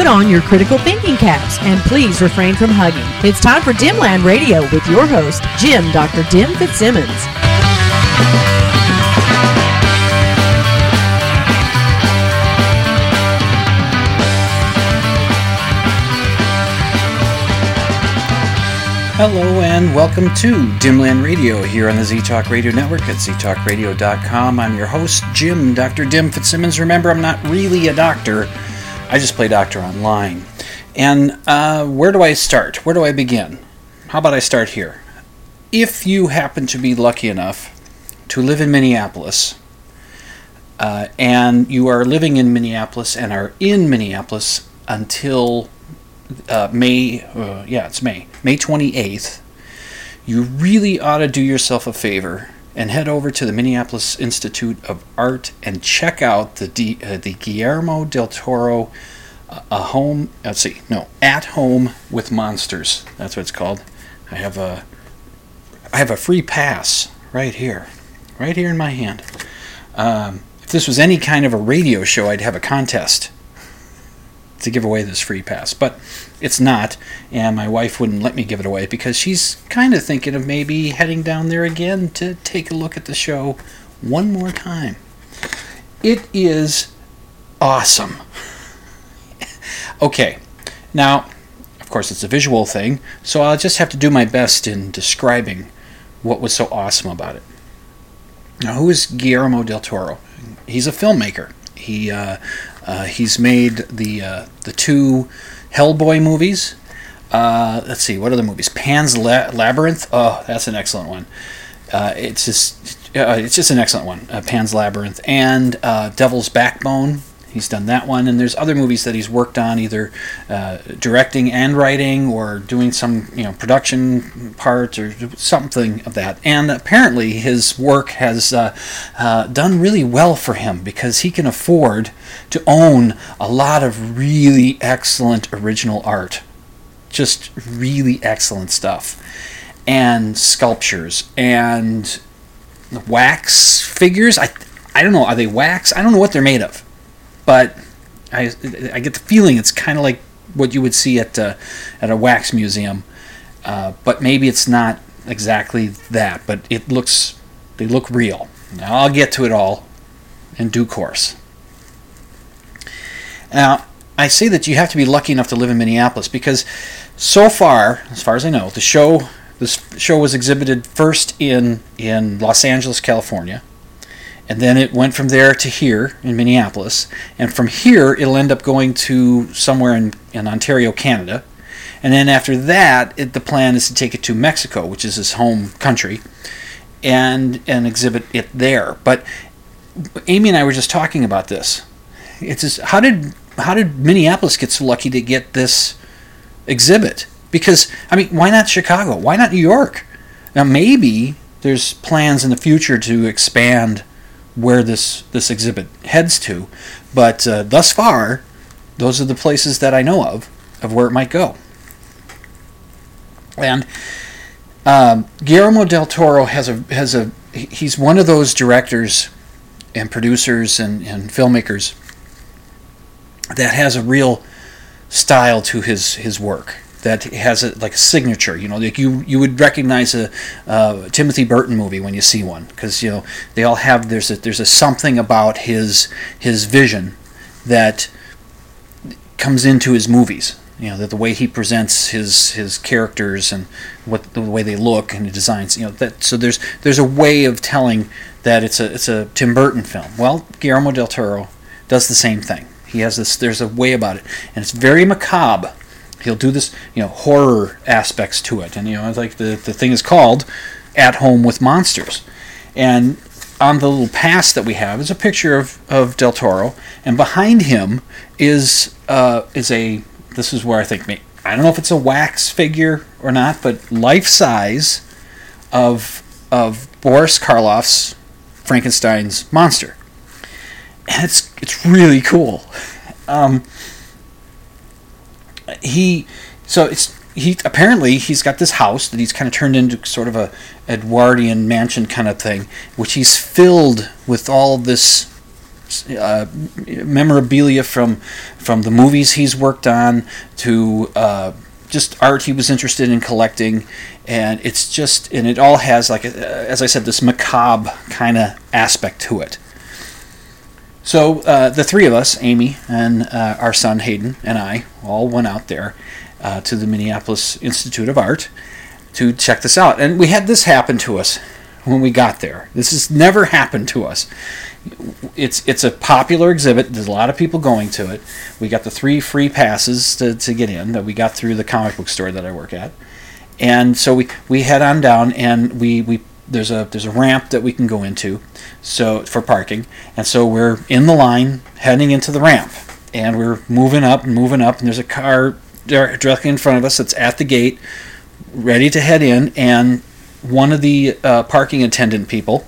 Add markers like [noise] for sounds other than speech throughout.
Put on your critical thinking caps and please refrain from hugging. It's time for Dimland Radio with your host, Jim Dr. Dim Fitzsimmons. Hello and welcome to Dimland Radio here on the Z Talk Radio Network at ztalkradio.com. I'm your host, Jim Dr. Dim Fitzsimmons. Remember, I'm not really a doctor, I just play doctor online. And uh, where do I start? Where do I begin? How about I start here? If you happen to be lucky enough to live in Minneapolis, uh, and you are living in Minneapolis and are in Minneapolis until uh, May, uh, yeah, it's May, May 28th, you really ought to do yourself a favor and head over to the Minneapolis Institute of Art and check out the D, uh, the Guillermo del Toro uh, a home. Let's see, no, at home with monsters. That's what it's called. I have a I have a free pass right here, right here in my hand. Um, if this was any kind of a radio show, I'd have a contest to give away this free pass, but it's not, and my wife wouldn't let me give it away because she's kind of thinking of maybe heading down there again to take a look at the show one more time. It is awesome. [laughs] okay, now, of course, it's a visual thing, so I'll just have to do my best in describing what was so awesome about it. Now, who is Guillermo del Toro? He's a filmmaker. He uh, uh, he's made the uh, the two Hellboy movies. Uh, let's see, what are the movies? Pan's La- Labyrinth. Oh, that's an excellent one. Uh, it's just uh, it's just an excellent one. Uh, Pan's Labyrinth and Devil's Backbone. He's done that one, and there's other movies that he's worked on, either uh, directing and writing, or doing some you know production part or something of that. And apparently, his work has uh, uh, done really well for him because he can afford to own a lot of really excellent original art, just really excellent stuff, and sculptures and wax figures. I I don't know. Are they wax? I don't know what they're made of but I, I get the feeling it's kind of like what you would see at uh, at a wax museum, uh, but maybe it's not exactly that. But it looks they look real. Now I'll get to it all in due course. Now I say that you have to be lucky enough to live in Minneapolis because so far, as far as I know, the show this show was exhibited first in in Los Angeles, California and then it went from there to here in Minneapolis, and from here it'll end up going to somewhere in, in Ontario, Canada, and then after that, it, the plan is to take it to Mexico, which is his home country, and and exhibit it there. But Amy and I were just talking about this. It's just, how did how did Minneapolis get so lucky to get this exhibit? Because I mean, why not Chicago? Why not New York? Now maybe there's plans in the future to expand where this this exhibit heads to, but uh, thus far, those are the places that I know of of where it might go. And um, Guillermo del Toro has a has a he's one of those directors and producers and, and filmmakers that has a real style to his his work that has a, like a signature. You know, like you you would recognize a Timothy Burton movie when you see one because you know they all have there's a there's a something about his his vision that comes into his movies. You know, that the way he presents his his characters and what the way they look and the designs. You know, that so there's there's a way of telling that it's a it's a Tim Burton film. Well, Guillermo del Toro does the same thing. He has this. There's a way about it, and it's very macabre he'll do this, you know, horror aspects to it, and you know, it's like the the thing is called "At Home with Monsters," and on the little pass that we have is a picture of, of Del Toro, and behind him is uh, is a this is where I think me I don't know if it's a wax figure or not, but life size of of Boris Karloff's Frankenstein's monster, and it's it's really cool. Um, he so it's he apparently he's got this house that he's kind of turned into sort of a Edwardian mansion kind of thing, which he's filled with all this uh, memorabilia from from the movies he's worked on to uh, just art he was interested in collecting, and it's just and it all has like a, as I said this macabre kind of aspect to it. So uh, the three of us, Amy and uh, our son Hayden and I, all went out there uh, to the Minneapolis Institute of Art to check this out, and we had this happen to us when we got there. This has never happened to us. It's it's a popular exhibit. There's a lot of people going to it. We got the three free passes to, to get in that we got through the comic book store that I work at, and so we, we head on down and we, we there's a there's a ramp that we can go into, so for parking, and so we're in the line heading into the ramp, and we're moving up and moving up, and there's a car directly in front of us that's at the gate, ready to head in, and one of the uh, parking attendant people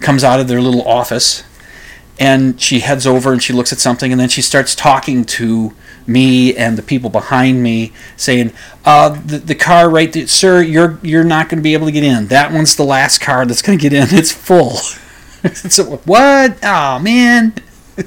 comes out of their little office. And she heads over and she looks at something. And then she starts talking to me and the people behind me saying uh, the, the car right there sir you're you're not going to be able to get in. That one's the last car that's going to get in. It's full. [laughs] So what? Oh man. [laughs]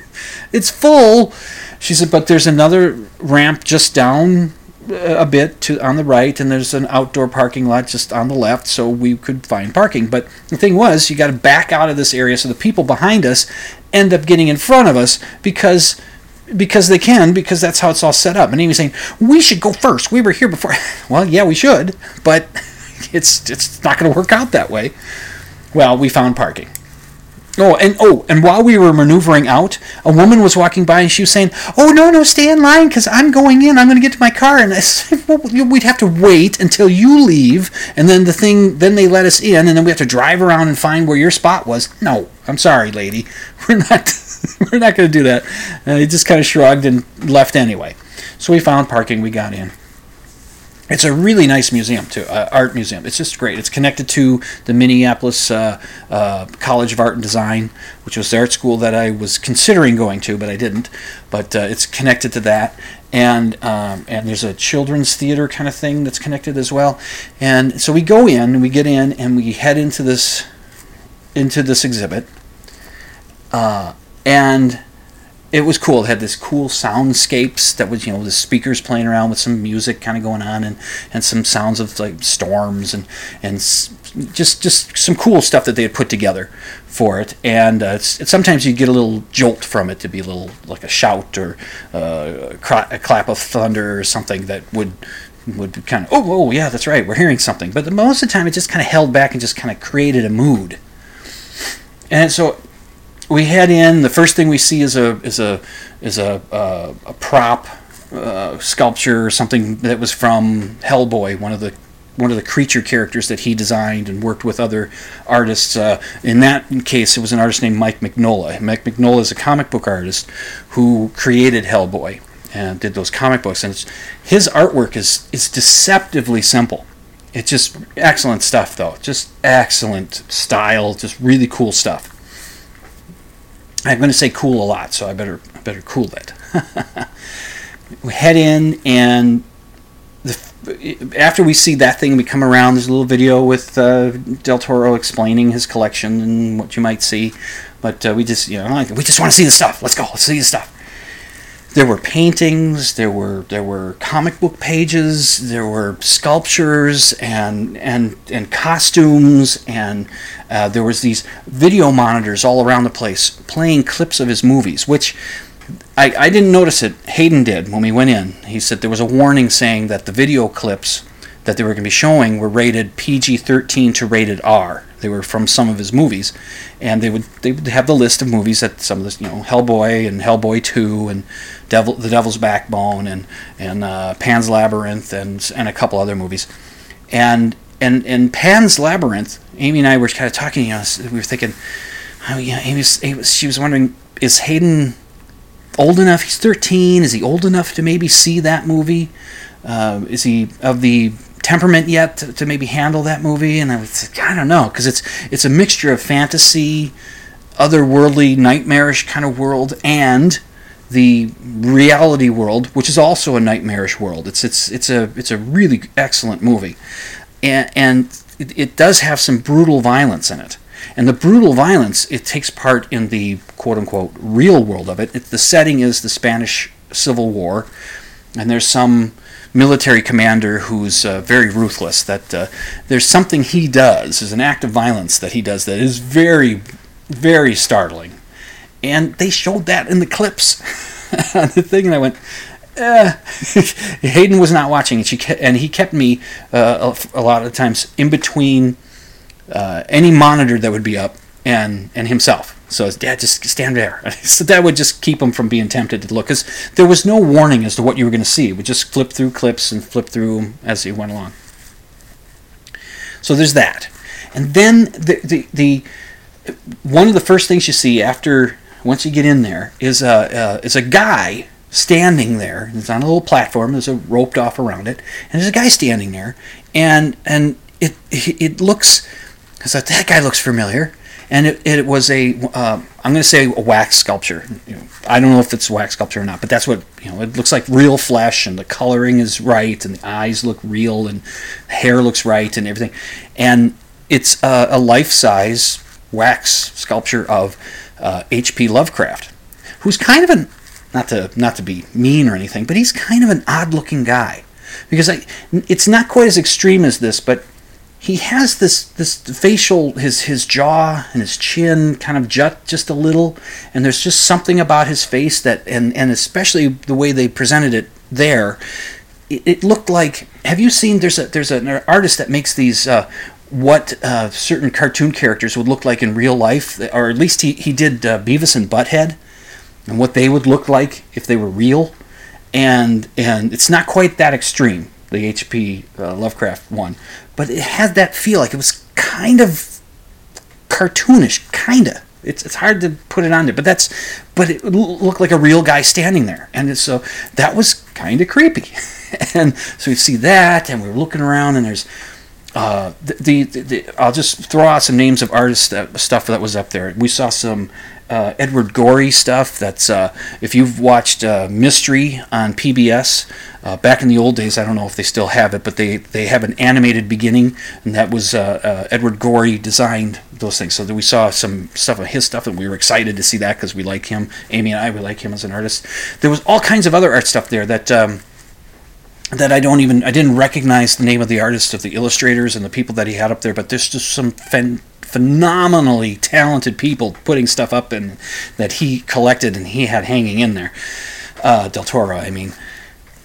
It's full. She said but there's another ramp just down a bit to on the right, and there's an outdoor parking lot just on the left, so we could find parking. But the thing was, you got to back out of this area, so the people behind us end up getting in front of us because because they can, because that's how it's all set up. And he was saying we should go first. We were here before. [laughs] Well, yeah, we should, but [laughs] it's it's not going to work out that way. Well, we found parking. Oh, and oh, and while we were maneuvering out, a woman was walking by and she was saying, "Oh no, no, stay in line because I'm going in. I'm going to get to my car." And I said, "Well, we'd have to wait until you leave, and then the thing, then they let us in, and then we have to drive around and find where your spot was." No, I'm sorry, lady, [laughs] we're not, [laughs] we're not going to do that. And he just kind of shrugged and left anyway. So we found parking. We got in. It's a really nice museum too, uh, art museum. It's just great. It's connected to the Minneapolis uh, uh, College of Art and Design, which was the art school that I was considering going to, but I didn't. But uh, it's connected to that, and um, and there's a children's theater kind of thing that's connected as well. And so we go in, we get in, and we head into this into this exhibit, uh, and it was cool. It had this cool soundscapes that was, you know, the speakers playing around with some music kind of going on and, and some sounds of like storms and, and just, just some cool stuff that they had put together for it. And uh, it's, sometimes you get a little jolt from it to be a little like a shout or uh, a clap of thunder or something that would would kind of oh oh yeah that's right we're hearing something but most of the time it just kind of held back and just kind of created a mood and so we head in. The first thing we see is a is a is a uh, a prop uh, sculpture something that was from Hellboy, one of the one of the creature characters that he designed and worked with other artists. Uh, in that case, it was an artist named Mike Mignola. Mike Mignola is a comic book artist who created Hellboy and did those comic books. And his artwork is is deceptively simple. It's just excellent stuff, though. Just excellent style. Just really cool stuff. I'm going to say cool a lot, so I better better cool it. [laughs] we head in, and the, after we see that thing, we come around. There's a little video with uh, Del Toro explaining his collection and what you might see. But uh, we just, you know, we just want to see the stuff. Let's go. Let's see the stuff there were paintings, there were there were comic book pages, there were sculptures and and and costumes, and uh, there was these video monitors all around the place playing clips of his movies, which. I, I didn't notice it. Hayden did when we went in. He said there was a warning saying that the video clips that they were going to be showing were rated PG-13 to rated R. They were from some of his movies, and they would they would have the list of movies that some of the you know Hellboy and Hellboy Two and Devil the Devil's Backbone and and uh, Pan's Labyrinth and and a couple other movies, and and and Pan's Labyrinth. Amy and I were kind of talking. You know, we were thinking, oh yeah, Amy she was wondering, is Hayden old enough? He's 13. Is he old enough to maybe see that movie? Uh, is he of the temperament yet to, to maybe handle that movie? And I was, I don't know, because it's it's a mixture of fantasy, otherworldly, nightmarish kind of world, and the reality world, which is also a nightmarish world. It's it's it's a it's a really excellent movie, and and it, it does have some brutal violence in it. And the brutal violence it takes part in the quote unquote real world of it. it the setting is the Spanish Civil War, and there's some military commander who's uh, very ruthless. That uh, there's something he does, there's an act of violence that he does that is very, very startling and they showed that in the clips [laughs] on the thing, and I went. Eh. [laughs] Hayden was not watching, and she ke- and he kept me uh, a, a lot of times in between uh, any monitor that would be up and and himself. So his dad just stand there. [laughs] So that would just keep him from being tempted to look, because there was no warning as to what you were going to see. Would just flip through clips and flip through as he went along. So there's that, and then the the, the one of the first things you see after once you get in there is a uh, is a guy standing there. It's on a little platform. There's a roped off around it, and there's a guy standing there, and and it it looks. I thought that guy looks familiar, and it, it was a uh, I'm going to say a wax sculpture. You know, I don't know if it's wax sculpture or not, but that's what you know. It looks like real flesh, and the coloring is right, and the eyes look real, and hair looks right, and everything, and it's a, a life size wax sculpture of uh, H.P. Lovecraft, who's kind of an not to not to be mean or anything, but he's kind of an odd looking guy because I, it's not quite as extreme as this, but he has this this facial his his jaw and his chin kind of jut just a little, and there's just something about his face that and and especially the way they presented it there. It, it looked like. Have you seen? There's a there's an artist that makes these uh, what uh, certain cartoon characters would look like in real life, or at least he, he did uh, Beavis and Butthead, and what they would look like if they were real, and and it's not quite that extreme, the H.P. Uh, Lovecraft one, but it had that feel like it was kind of cartoonish, kinda. It's, it's hard to put it on there, but that's but it looked like a real guy standing there, and so that was kind of creepy, [laughs] and so we see that, and we we're looking around, and there's uh, the, the, the, I'll just throw out some names of artists that stuff that was up there. We saw some uh, Edward Gorey stuff. That's uh, if you've watched uh, Mystery on PBS uh, back in the old days. I don't know if they still have it, but they they have an animated beginning, and that was uh, Edward Gorey designed those things. So we saw some stuff of his stuff, and we were excited to see that because we like him. Amy and I we like him as an artist. There was all kinds of other art stuff there that. Um, that I don't even I didn't recognize the name of the artist of the illustrators and the people that he had up there, but there's just some phen- phenomenally talented people putting stuff up and that he collected and he had hanging in there. Uh, Del Toro, I mean,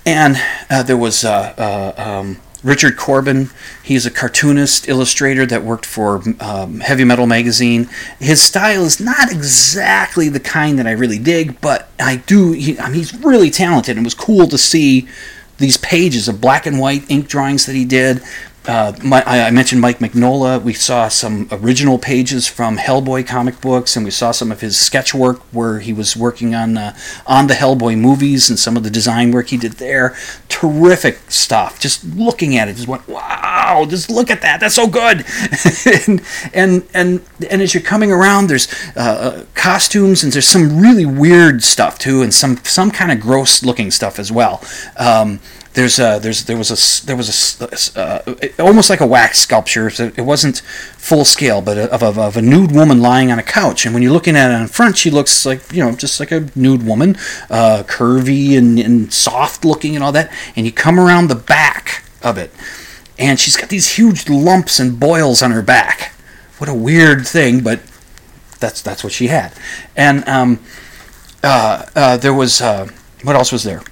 and uh, there was uh, uh um, Richard Corbin. He's a cartoonist, illustrator that worked for um, Heavy Metal magazine. His style is not exactly the kind that I really dig, but I do. He, I mean, he's really talented, and it was cool to see these pages of black and white ink drawings that he did. Uh, my, I mentioned Mike Mignola. We saw some original pages from Hellboy comic books, and we saw some of his sketch work where he was working on uh, on the Hellboy movies and some of the design work he did there. Terrific stuff. Just looking at it, just went, wow! Just look at that. That's so good. [laughs] and, and and and as you're coming around, there's uh, costumes and there's some really weird stuff too, and some some kind of gross looking stuff as well. Um, there's a, there's there was a there was a uh, almost like a wax sculpture. It wasn't full scale, but of, of, of, a nude woman lying on a couch. And when you're looking at it in front, she looks like you know just like a nude woman, uh, curvy and, and soft looking and all that. And you come around the back of it, and she's got these huge lumps and boils on her back. What a weird thing, but that's that's what she had. And um, uh, uh there was uh, what else was there?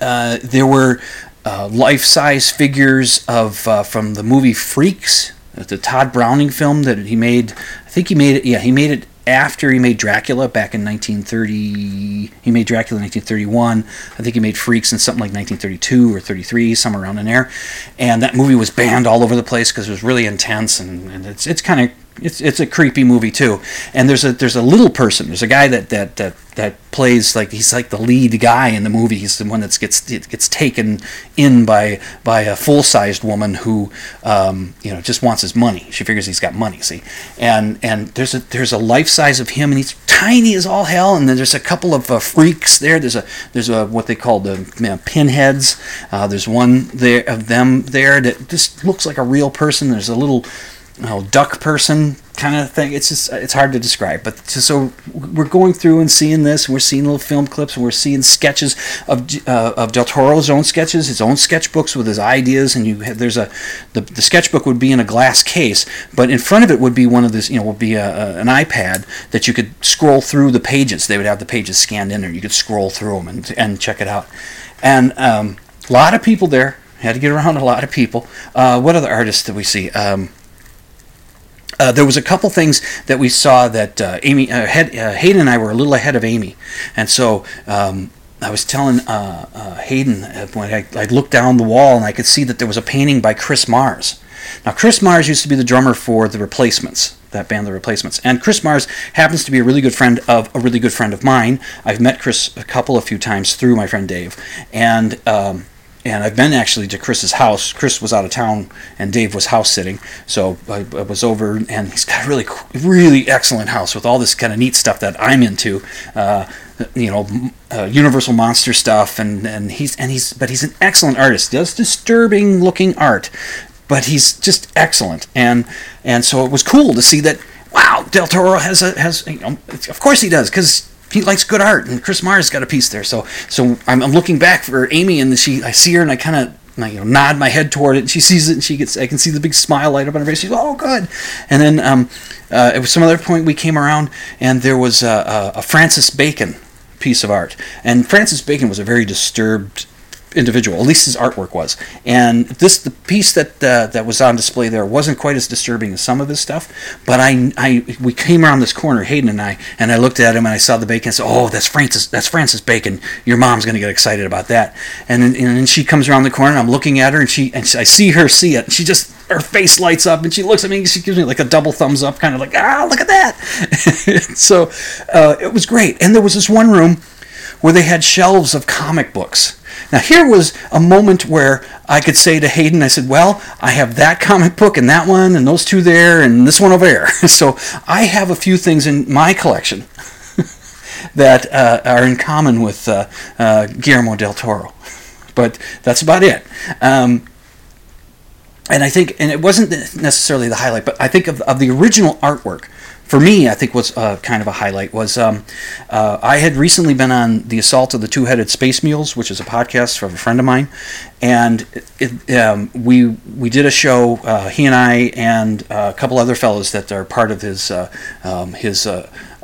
Uh, there were uh, life-size figures of uh, from the movie Freaks, the Tod Browning film that he made. I think he made it. Yeah, he made it after he made Dracula back in 1930. He made Dracula in 1931. I think he made Freaks in something like 1932 or 33, somewhere around in there. And that movie was banned all over the place because it was really intense and, and it's it's kind of it's it's a creepy movie too. And there's a there's a little person. There's a guy that that that, that plays like he's like the lead guy in the movie. He's the one that gets gets taken in by by a full sized woman who um, you know just wants his money. She figures he's got money. See, and and there's a there's a life size of him, and he's tiny as all hell. And then there's a couple of uh, freaks there. There's a there's a what they call the you know, pinheads. Uh, there's one there of them there that just looks like a real person. There's a little know, duck person kind of thing. It's just it's hard to describe. But so we're going through and seeing this. And we're seeing little film clips, and we're seeing sketches of uh, of Del Toro's own sketches, his own sketchbooks with his ideas. And you have, there's a the, the sketchbook would be in a glass case, but in front of it would be one of this you know would be a, a, an iPad that you could scroll through the pages. They would have the pages scanned in there. You could scroll through them and and check it out. And um, a lot of people there. Had to get around a lot of people. Uh, what other artists did we see? Um, uh, there was a couple things that we saw that uh, Amy uh, had, uh, Hayden and I were a little ahead of Amy, and so um, I was telling uh, uh, Hayden when I, I, looked down the wall and I could see that there was a painting by Chris Mars. Now Chris Mars used to be the drummer for the Replacements, that band, the Replacements, and Chris Mars happens to be a really good friend of a really good friend of mine. I've met Chris a couple of few times through my friend Dave, and. Um, and I've been actually to Chris's house. Chris was out of town, and Dave was house sitting, so I, I, was over, and he's got a really, really excellent house with all this kind of neat stuff that I'm into. Uh, you know, uh, Universal monster stuff, and, and he's and he's but he's an excellent artist. He does disturbing looking art, but he's just excellent, and and so it was cool to see that. Wow, Del Toro has a has you know, of course he does because he likes good art, and Chris Mars got a piece there. So so I'm, I'm looking back for Amy, and she I see her, and I kind of you know, nod my head toward it, and she sees it, and she gets I can see the big smile light up on her face. She's oh good, and then um, uh, was some other point we came around, and there was a, a, a Francis Bacon piece of art, and Francis Bacon was a very disturbed individual. At least his artwork was. And this the piece that uh, that was on display there wasn't quite as disturbing as some of his stuff. But I, I we came around this corner, Hayden and I, and I looked at him and I saw the bacon. and said, "Oh, that's Francis. That's Francis Bacon. Your mom's gonna get excited about that." And and then she comes around the corner. and I'm looking at her, and she and I see her see it. She just her face lights up, and she looks at me. She gives me like a double thumbs up, kind of like, "Ah, look at that." [laughs] so uh, it was great. And there was this one room where they had shelves of comic books now, here was a moment where I could say to Hayden, I said, Well, I have that comic book and that one, and those two there, and this one over there. [laughs] so I have a few things in my collection [laughs] that uh, are in common with uh, uh, Guillermo del Toro. But that's about it. Um, and I think, and it wasn't necessarily the highlight, but I think of, of the original artwork for me, I think was uh, kind of a highlight was um, uh, I had recently been on the Assault of the Two-Headed Space Mules, which is a podcast from a friend of mine, and it, um, we we did a show. Uh, he and I and uh, a couple other fellows that are part of his uh, um, his.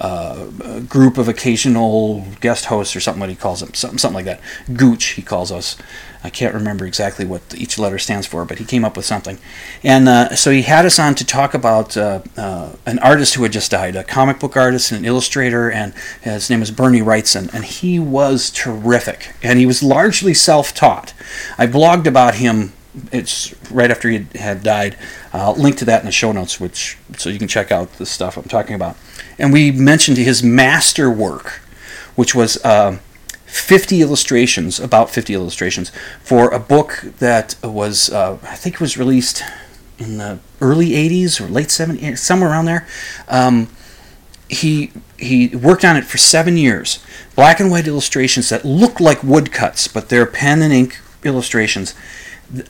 Uh, group of occasional guest hosts, or something what he calls them, something, something like that. Gooch, he calls us. I can't remember exactly what each letter stands for, but he came up with something. And uh, so he had us on to talk about uh, uh, an artist who had just died, a comic book artist and an illustrator, and his name is Bernie Wrightson. And he was terrific. And he was largely self taught. I blogged about him. It's right after he had died. I'll link to that in the show notes, which so you can check out the stuff I'm talking about. And we mentioned his master work, which was uh, 50 illustrations, about 50 illustrations, for a book that was, uh, I think it was released in the early 80s or late 70s, somewhere around there. Um, he he worked on it for seven years. Black and white illustrations that look like woodcuts, but they're pen and ink illustrations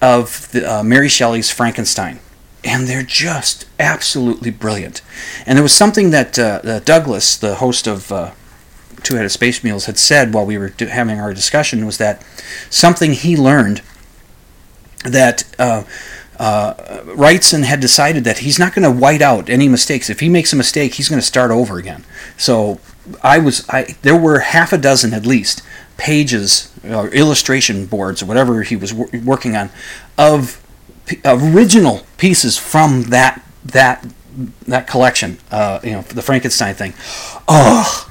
of the, uh, Mary Shelley's Frankenstein. And they're just absolutely brilliant. And there was something that uh, Douglas, the host of uh, two-headed space Mules, had said while we were having our discussion was that something he learned that uh, uh, Wrightson had decided that he's not going to white out any mistakes. If he makes a mistake, he's going to start over again. So I was, I there were half a dozen at least pages or illustration boards or whatever he was wor- working on of original pieces from that that that collection, uh, you know, the Frankenstein thing. Oh,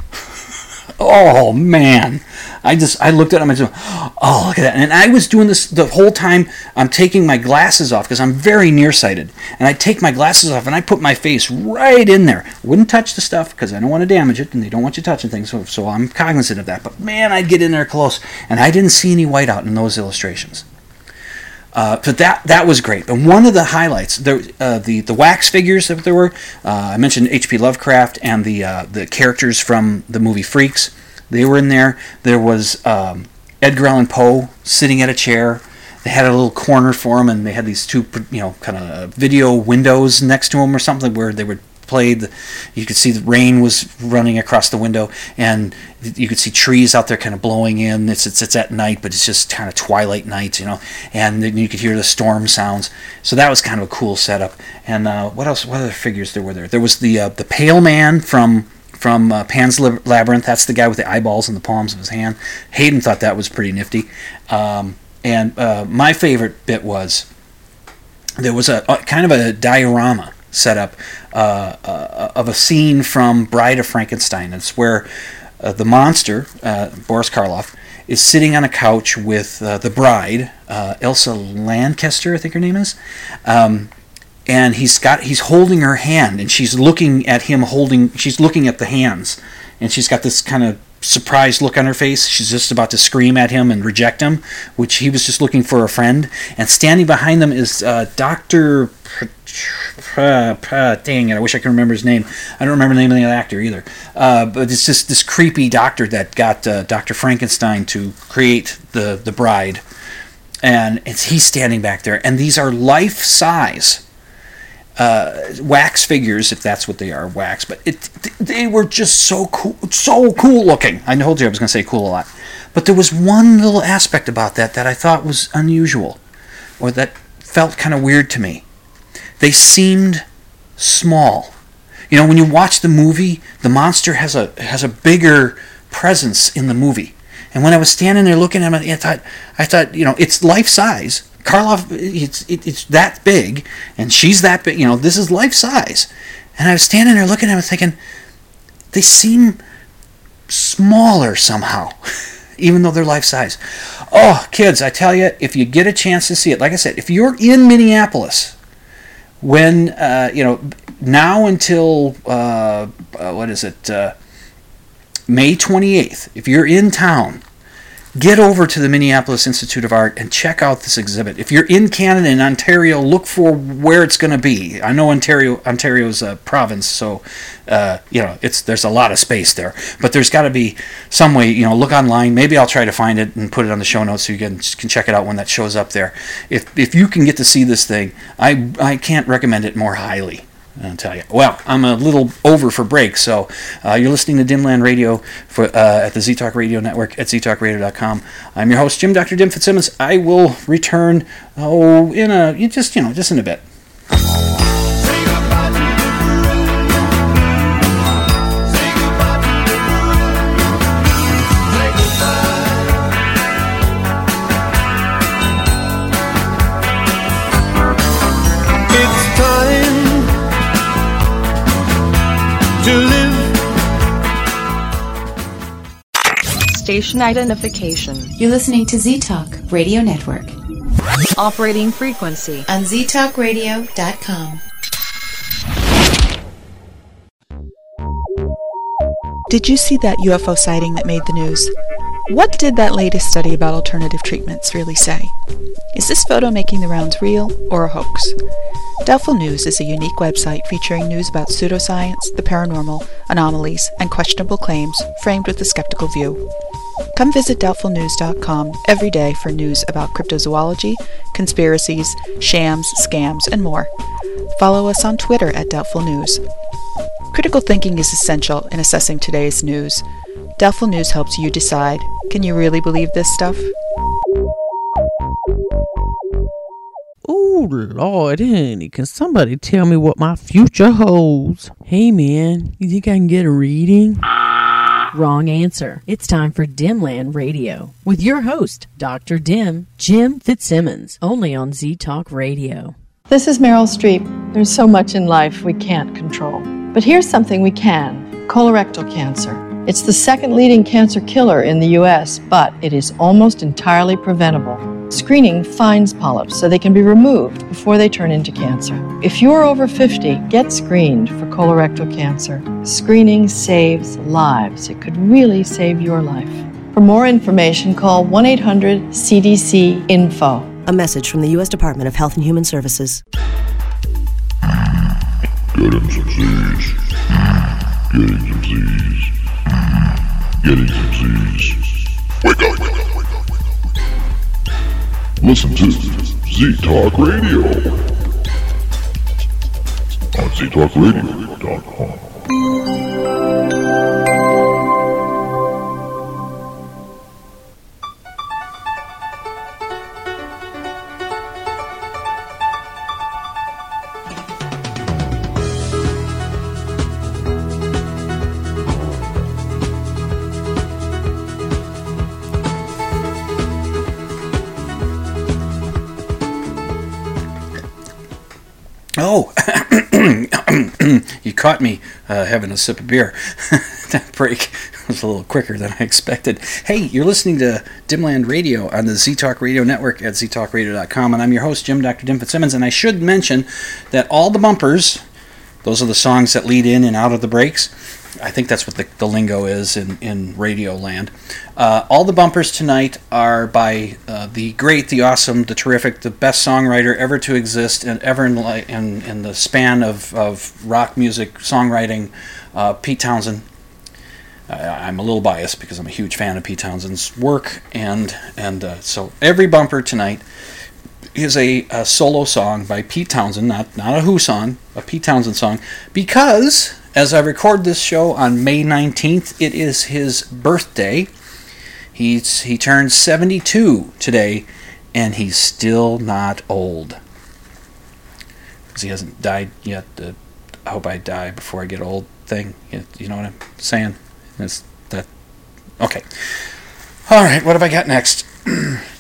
oh man, I just I looked at him and said, oh look at that, and I was doing this the whole time. I'm taking my glasses off because I'm very nearsighted, and I take my glasses off and I put my face right in there. Wouldn't touch the stuff because I don't want to damage it, and they don't want you touching things, so, so I'm cognizant of that. But man, I'd get in there close, and I didn't see any whiteout in those illustrations. Uh, but that that was great. And one of the highlights, the uh, the the wax figures that there were. Uh, I mentioned H.P. Lovecraft and the uh, the characters from the movie Freaks. They were in there. There was um, Edgar Allan Poe sitting at a chair. They had a little corner for him, and they had these two, you know, kind of video windows next to him or something where they would played. You could see the rain was running across the window, and you could see trees out there kind of blowing in. It's it's, it's at night, but it's just kind of twilight night, you know. And then you could hear the storm sounds. So that was kind of a cool setup. And uh, what else? What other figures there were there? There was the uh, the Pale Man from from uh, Pan's Labyrinth. That's the guy with the eyeballs in the palms of his hand. Hayden thought that was pretty nifty. Um, and uh, my favorite bit was there was a, a, kind of a diorama setup uh, uh, of a scene from Bride of Frankenstein. It's where uh, the monster, uh, Boris Karloff, is sitting on a couch with uh, the bride, uh, Elsa Lanchester, I think her name is. Um, and he's got he's holding her hand and she's looking at him holding she's looking at the hands and she's got this kind of surprised look on her face. She's just about to scream at him and reject him, which he was just looking for a friend. And standing behind them is uh, Dr. dang it, I wish I could remember his name. I don't remember the name of the actor either. Uh, but it's just this creepy doctor that got uh, Dr. Frankenstein to create the, the bride. And it's, he's standing back there. And these are life size uh, wax figures, if that's what they are, wax. But it, they were just so cool, so cool looking. I told you I was going to say cool a lot, but there was one little aspect about that that I thought was unusual, or that felt kind of weird to me. They seemed small. You know, when you watch the movie, the monster has a has a bigger presence in the movie. And when I was standing there looking at it, I thought, I thought, you know, it's life size, Karloff, it's it, it's that big, and she's that big. You know, this is life size. And I was standing there looking at them, thinking, they seem smaller somehow, [laughs] even though they're life size. Oh, kids, I tell you, if you get a chance to see it, like I said, if you're in Minneapolis, when uh, you know now until uh, uh, what is it, uh, May 28th, if you're in town get over to the Minneapolis Institute of Art and check out this exhibit. If you're in Canada and Ontario, look for where it's going to be. I know Ontario Ontario's a province, so uh, you know it's there's a lot of space there. But there's got to be some way. You know, look online. Maybe I'll try to find it and put it on the show notes so you can can check it out when that shows up there. If if you can get to see this thing, I I can't recommend it more highly. I'll tell you. Well, I'm a little over for break, so uh, you're listening to Dimland Radio for, uh, at the ZTalk Radio Network at ztalkradio.com. I'm your host, Jim Dr. Dim Fitzsimmons. I will return, oh, in a, just, you know, just in a bit. Station identification. You're listening to Z Talk Radio Network. Operating frequency. On ztalkradio.com. Did you see that UFO sighting that made the news? What did that latest study about alternative treatments really say? Is this photo making the rounds real or a hoax? Doubtful News is a unique website featuring news about pseudoscience, the paranormal, anomalies, and questionable claims framed with a skeptical view. Come visit doubtfulnews.com every day for news about cryptozoology, conspiracies, shams, scams, and more. Follow us on Twitter at Doubtful News. Critical thinking is essential in assessing today's news. Doubtful News helps you decide can you really believe this stuff? Oh, Lord, honey, can somebody tell me what my future holds? Hey, man, you think I can get a reading? Wrong answer. It's time for Dimland Radio with your host, Dr. Dim, Jim Fitzsimmons, only on Z Talk Radio. This is Meryl Streep. There's so much in life we can't control. But here's something we can colorectal cancer. It's the second leading cancer killer in the US, but it is almost entirely preventable. Screening finds polyps so they can be removed before they turn into cancer. If you're over 50, get screened for colorectal cancer. Screening saves lives. It could really save your life. For more information, call 1 800 CDC Info. A message from the U.S. Department of Health and Human Services. Get him some Z's. Getting some Z's. Getting some Z's. Wake up, Listen to Z Talk Radio on ztalkradio.com. caught me uh, having a sip of beer. [laughs] that break was a little quicker than I expected. Hey, you're listening to Dimland Radio on the Z Talk Radio Network at ztalkradio.com, and I'm your host, Jim Dr. Dim Fitzsimmons. And I should mention that all the bumpers, those are the songs that lead in and out of the breaks. I think that's what the, the lingo is in, in radio land. Uh, all the bumpers tonight are by uh, the great, the awesome, the terrific, the best songwriter ever to exist and ever in, in, in the span of, of rock music songwriting, uh, Pete Townshend. I'm a little biased because I'm a huge fan of Pete Townshend's work, and and uh, so every bumper tonight is a, a solo song by Pete Townshend, not not a Who song, a Pete Townshend song, because as I record this show on May 19th, it is his birthday. He's he turned 72 today, and he's still not old. Because he hasn't died yet. The I hope I die before I get old thing. You, you know what I'm saying? It's that. Okay. All right. What have I got next? [clears throat]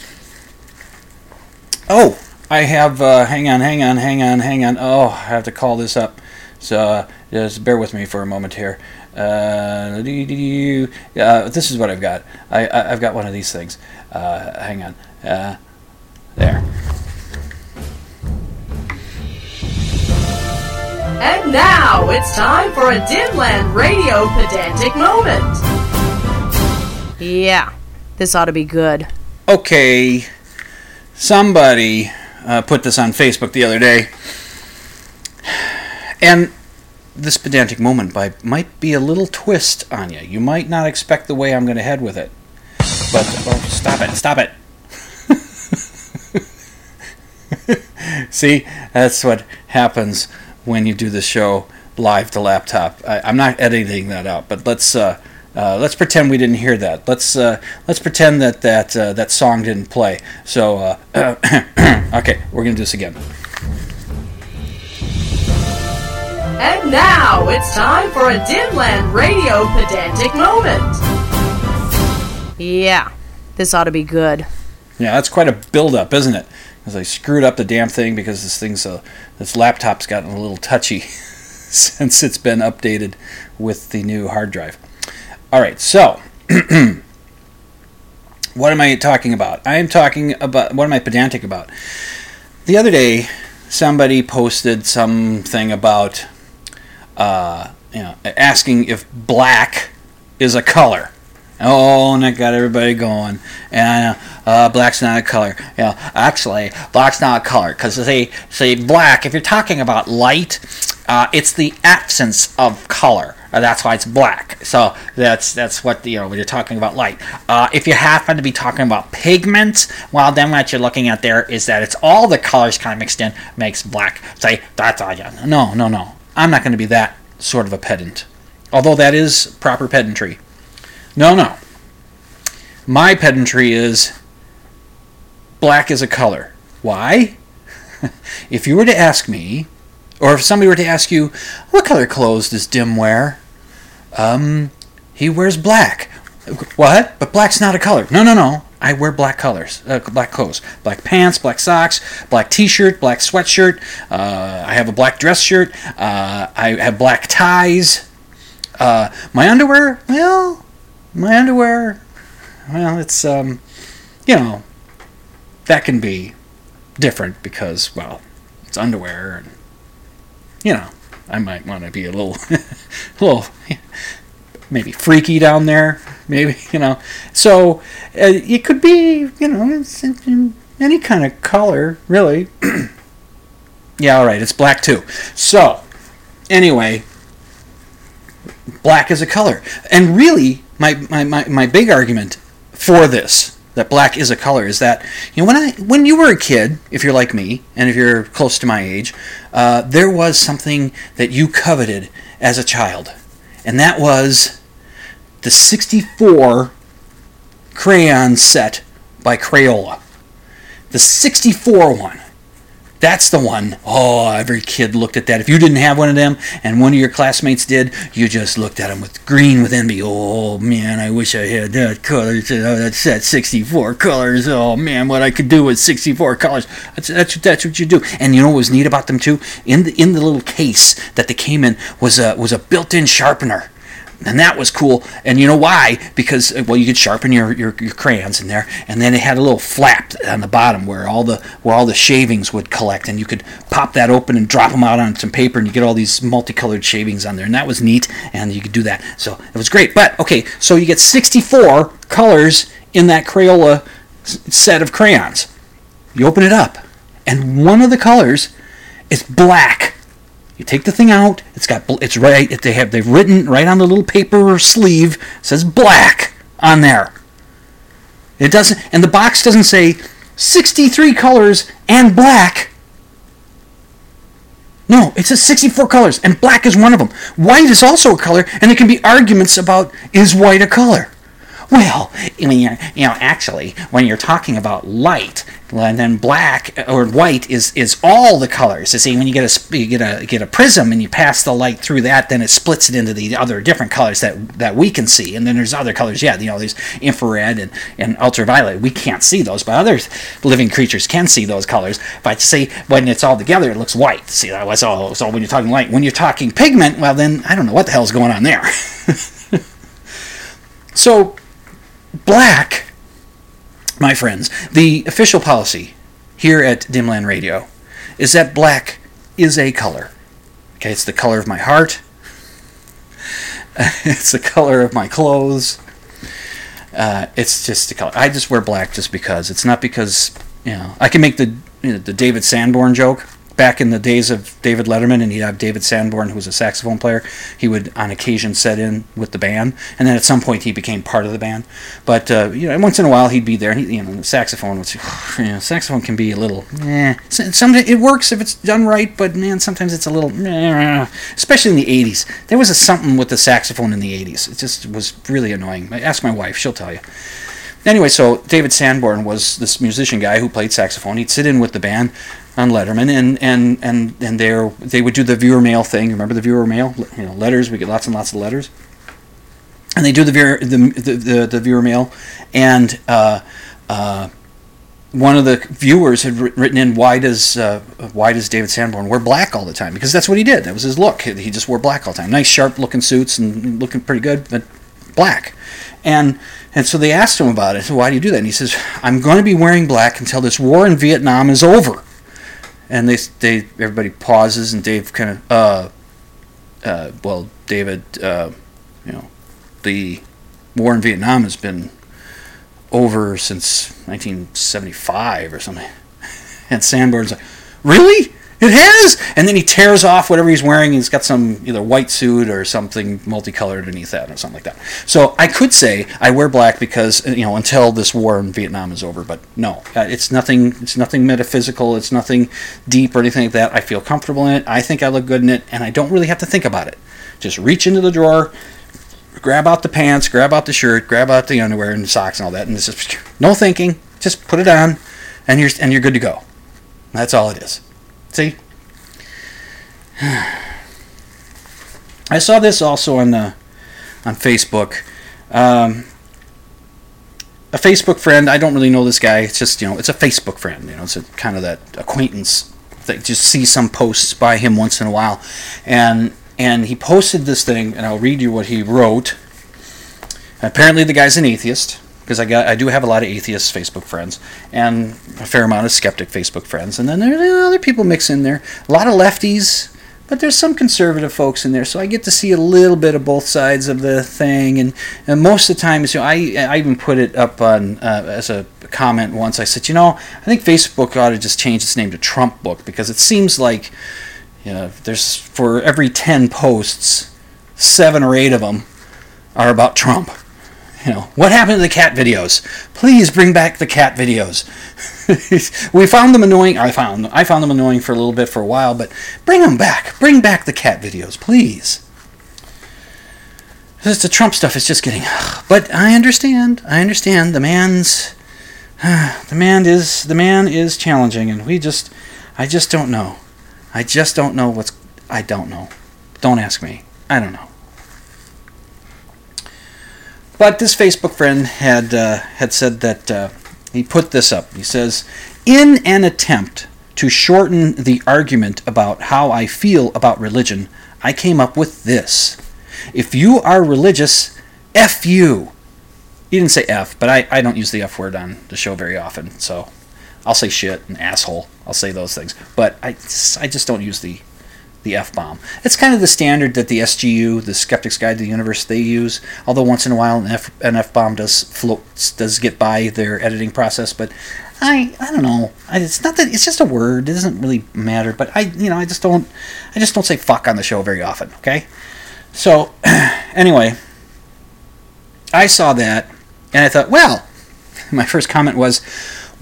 oh, I have. Uh, hang on. Hang on. Hang on. Hang on. Oh, I have to call this up. So uh, just bear with me for a moment here. Uh, this is what I've got. I, I have got one of these things. Uh, hang on. Uh, there. And now it's time for a Dimland Radio pedantic moment. Yeah, this ought to be good. Okay, somebody uh, put this on Facebook the other day, and this pedantic moment by might be a little twist on you. You might not expect the way I'm going to head with it, but oh, stop it! Stop it! [laughs] See, that's what happens when you do the show live to laptop. I, I'm not editing that out, but let's uh, uh, let's pretend we didn't hear that. Let's uh, let's pretend that that uh, that song didn't play. So uh, [coughs] okay, we're gonna do this again. And now it's time for a Dimland Radio pedantic moment. Yeah, this ought to be good. Yeah, that's quite a build-up, isn't it? Because I screwed up the damn thing because this thing's uh, this laptop's gotten a little touchy [laughs] since it's been updated with the new hard drive. All right, so [clears throat] what am I talking about? I am talking about what am I pedantic about? The other day, somebody posted something about uh, you know asking if black is a color. Oh, and that got everybody going. And uh, black's not a color. Know, actually, black's not a color because see, see, black. If you're talking about light, uh, it's the absence of color. Uh, that's why it's black. So that's that's what you know when you're talking about light. Uh, if you happen to be talking about pigments, well, then what you're looking at there is that it's all the colors kind of mixed in makes black. Say that's all. No, no, no. I'm not going to be that sort of a pedant. Although that is proper pedantry. No, no. My pedantry is black is a color. Why? [laughs] if you were to ask me, or if somebody were to ask you, what color clothes does Dim wear? Um, he wears black. What? But black's not a color. No, no, no. I wear black colors, uh, black clothes, black pants, black socks, black T-shirt, black sweatshirt. Uh, I have a black dress shirt. Uh, I have black ties. Uh, my underwear, well, my underwear, well, it's um, you know, that can be different because well, it's underwear, and you know, I might want to be a little, [laughs] a little, maybe freaky down there, maybe [laughs] you know. So uh, it could be, you know, any kind of color, really. [clears throat] yeah, all right, it's black too. So anyway, black is a color, and really, my my, my, my big argument for this that black is a color is that you know when I when you were a kid, if you're like me and if you're close to my age, uh, there was something that you coveted as a child, and that was the 64 crayon set by Crayola, the 64 one. That's the one. Oh, every kid looked at that. If you didn't have one of them and one of your classmates did, you just looked at them with green with envy. Oh man, I wish I had that color. Uh, that's that 64 colors. Oh man, what I could do with 64 colors. That's that's that's what you do. And you know what was neat about them too? In the in the little case that they came in was a was a built-in sharpener and that was cool. And you know why? Because uh, well, you could sharpen your, your, your, crayons in there, and then it had a little flap on the bottom where all the where all the shavings would collect, and you could pop that open and drop them out on some paper, and you get all these multicolored shavings on there, and that was neat. And you could do that, so it was great. But okay, so you get 64 colors in that Crayola set of crayons. You open it up, and one of the colors is black. You take the thing out. It's got it's right. They have they've written right on the little paper sleeve says black on there. It doesn't, and the box doesn't say 63 colors and black. No, it says 64 colors, and black is one of them. White is also a color, and there can be arguments about is white a color. Well, you're, you know, actually, when you're talking about light, and then black or white is is all the colors. You see, when you get a you get a get a prism and you pass the light through that, then it splits it into the other different colors that that we can see. And then there's other colors. Yeah, you know, there's infrared and, and ultraviolet. We can't see those, but other living creatures can see those colors. But see, when it's all together, it looks white. See, that's all. So when you're talking light, when you're talking pigment, well, then I don't know what the hell's going on there. [laughs] so black, my friends, the official policy here at Dimland Radio is that black is a color. Okay, it's the color of my heart. [laughs] it's the color of my clothes. Uh, it's just the color. I just wear black just because. It's not because you know I can make the you know, the David Sanborn joke back in the days of David Letterman, and he'd have David Sanborn, who was a saxophone player. He would, on occasion, set in with the band, and then at some point he became part of the band. But uh, you know, once in a while he'd be there, and he, you know, the saxophone was, [sighs] you know, saxophone can be a little, eh. Sometimes it works if it's done right, but man, sometimes it's a little, eh. especially in the '80s. There was a something with the saxophone in the '80s. It just was really annoying. Ask my wife; she'll tell you. Anyway, so David Sanborn was this musician guy who played saxophone. He'd sit in with the band on Letterman, and and and and they they would do the viewer mail thing. Remember the viewer mail? You know, letters. We get lots and lots of letters, and they do the viewer the the, the, the viewer mail, and uh, uh, one of the viewers had written in, "Why does uh, why does David Sanborn wear black all the time?" Because that's what he did. That was his look. He just wore black all the time. Nice, sharp looking suits and looking pretty good, but black. And and so they asked him about it. Said, Why do you do that? And he says, "I'm going to be wearing black until this war in Vietnam is over." and they they everybody pauses and Dave kind of uh, uh, well David uh, you know the war in Vietnam has been over since 1975 or something [laughs] and Sanborn's like really it has and then he tears off whatever he's wearing. He's got some either white suit or something multicolored underneath that or something like that. So i could say i wear black because you know until this war in vietnam is over but no uh, it's nothing it's nothing metaphysical. It's nothing deep or anything like that. I feel comfortable in it. I think i look good in it and i don't really have to think about it. Just reach into the drawer grab out the pants grab out the shirt grab out the underwear and the socks and all that and it's just no thinking. Just put it on and you're and you're good to go. That's all it is See? [sighs] I saw this also on the on Facebook. Um, a Facebook friend. I don't really know this guy. It's just you know, it's a Facebook friend. You know, it's a, kind of that acquaintance that just see some posts by him once in a while, and and he posted this thing, and I'll read you what he wrote. Apparently, the guy's an atheist because I got I do have a lot of atheist Facebook friends and a fair amount of skeptic Facebook friends, and then there are other people mix in there. A lot of lefties, but there's some conservative folks in there, so I get to see a little bit of both sides of the thing. And, and most of the times, you know, I I even put it up on uh, as a comment once. I said, you know, I think Facebook ought to just change its name to Trump Book because it seems like you know, there's for every ten posts, seven or eight of them are about Trump. You know, what happened to the cat videos? Please bring back the cat videos. [laughs] we found them annoying. I found I found them annoying for a little bit for a while, but bring them back. Bring back the cat videos, please. It's the Trump stuff is just getting. But I understand. I understand. The man's [sighs] the man is the man is challenging, and we just I just don't know. I just don't know what's. I don't know. Don't ask me. I don't know. But this Facebook friend had uh, had said that uh, he put this up. He says, "In an attempt to shorten the argument about how I feel about religion, I came up with this: If you are religious, f you." He didn't say f, but I, I don't use the f word on the show very often, so I'll say shit and asshole. I'll say those things, but I I just don't use the the F bomb. It's kind of the standard that the SGU, the Skeptic's Guide to the Universe, they use. Although once in a while an F bomb does float does get by their editing process, but I I don't know. It's not that it's just a word. It doesn't really matter. But I you know I just don't I just don't say fuck on the show very often. Okay, so [clears throat] anyway, I saw that and I thought, well, [laughs] my first comment was,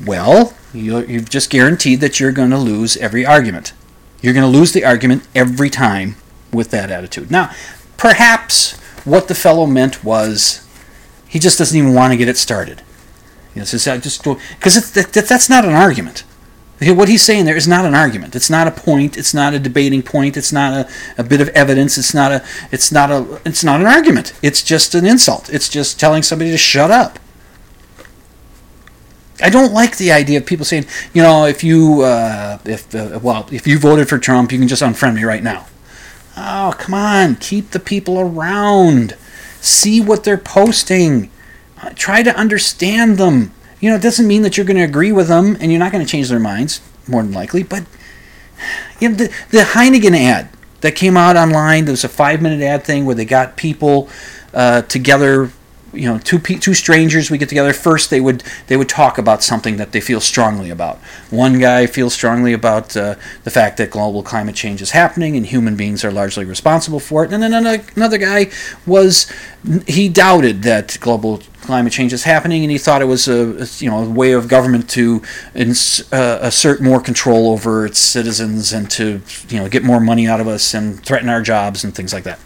well, you, you've just guaranteed that you're going to lose every argument. You're going to lose the argument every time with that attitude. Now, perhaps what the fellow meant was he just doesn't even want to get it started. You know, just because that, that's not an argument. What he's saying there is not an argument. It's not a point. It's not a debating point. It's not a, a bit of evidence. It's not a. It's not a. It's not an argument. It's just an insult. It's just telling somebody to shut up. I don't like the idea of people saying, you know, if you, uh, if uh, well, if you voted for Trump, you can just unfriend me right now. Oh, come on, keep the people around. See what they're posting. Uh, try to understand them. You know, it doesn't mean that you're going to agree with them, and you're not going to change their minds, more than likely. But [sighs] you know, the the Heineken ad that came out online, there was a five minute ad thing where they got people uh, together you know two two strangers we get together first they would they would talk about something that they feel strongly about. One guy feels strongly about uh, the fact that global climate change is happening and human beings are largely responsible for it. And then another, another guy was he doubted that global climate change is happening and he thought it was a, you know a way of government to ins, uh, assert more control over its citizens and to you know get more money out of us and threaten our jobs and things like that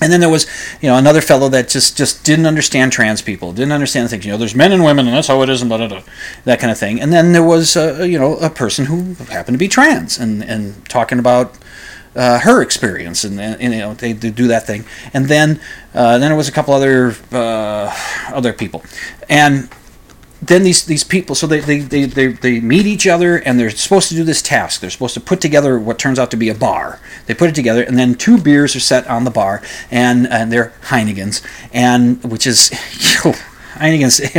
and then there was, you know, another fellow that just just didn't understand trans people, didn't understand things. You know, there's men and women, and that's how it is, and blah, blah, blah, that kind of thing. And then there was, uh, you know, a person who happened to be trans, and and talking about uh, her experience, and, and, you know, they, do that thing. And then uh, then there was a couple other uh, other people, and then these these people so they, they, they, they, they meet each other and they're supposed to do this task they're supposed to put together what turns out to be a bar they put it together and then two beers are set on the bar and and they're heinekens and which is [laughs]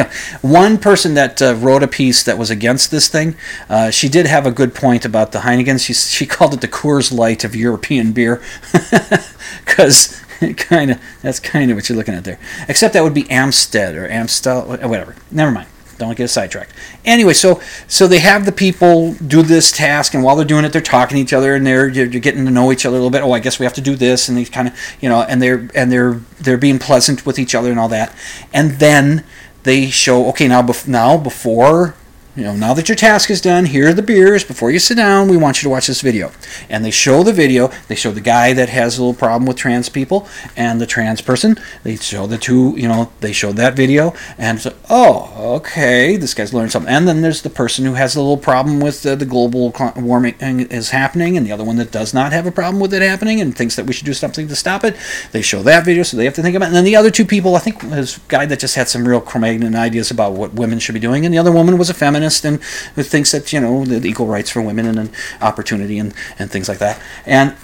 know, one person that uh, wrote a piece that was against this thing, uh, she did have a good point about the Heineken. She, she called it the Coors Light of European beer, [laughs] because [laughs] kind of that's kind of what you're looking at there. Except that would be Amstel or Amstel, whatever. Never mind. Don't get sidetracked. Anyway, so so they have the people do this task, and while they're doing it, they're talking to each other, and they're you're getting to know each other a little bit. Oh, I guess we have to do this, and they kind of you know, and they're and they're they're being pleasant with each other and all that, and then they show okay now bef- now before you know, now that your task is done, here are the beers. Before you sit down, we want you to watch this video. And they show the video. They show the guy that has a little problem with trans people and the trans person. They show the two, you know, they show that video. And so, oh, okay, this guy's learned something. And then there's the person who has a little problem with uh, the global warming is happening, and the other one that does not have a problem with it happening and thinks that we should do something to stop it. They show that video, so they have to think about it. And then the other two people, I think, was guy that just had some real Cro-Magnon ideas about what women should be doing, and the other woman was a feminist and who thinks that you know the equal rights for women and, and opportunity and, and things like that. And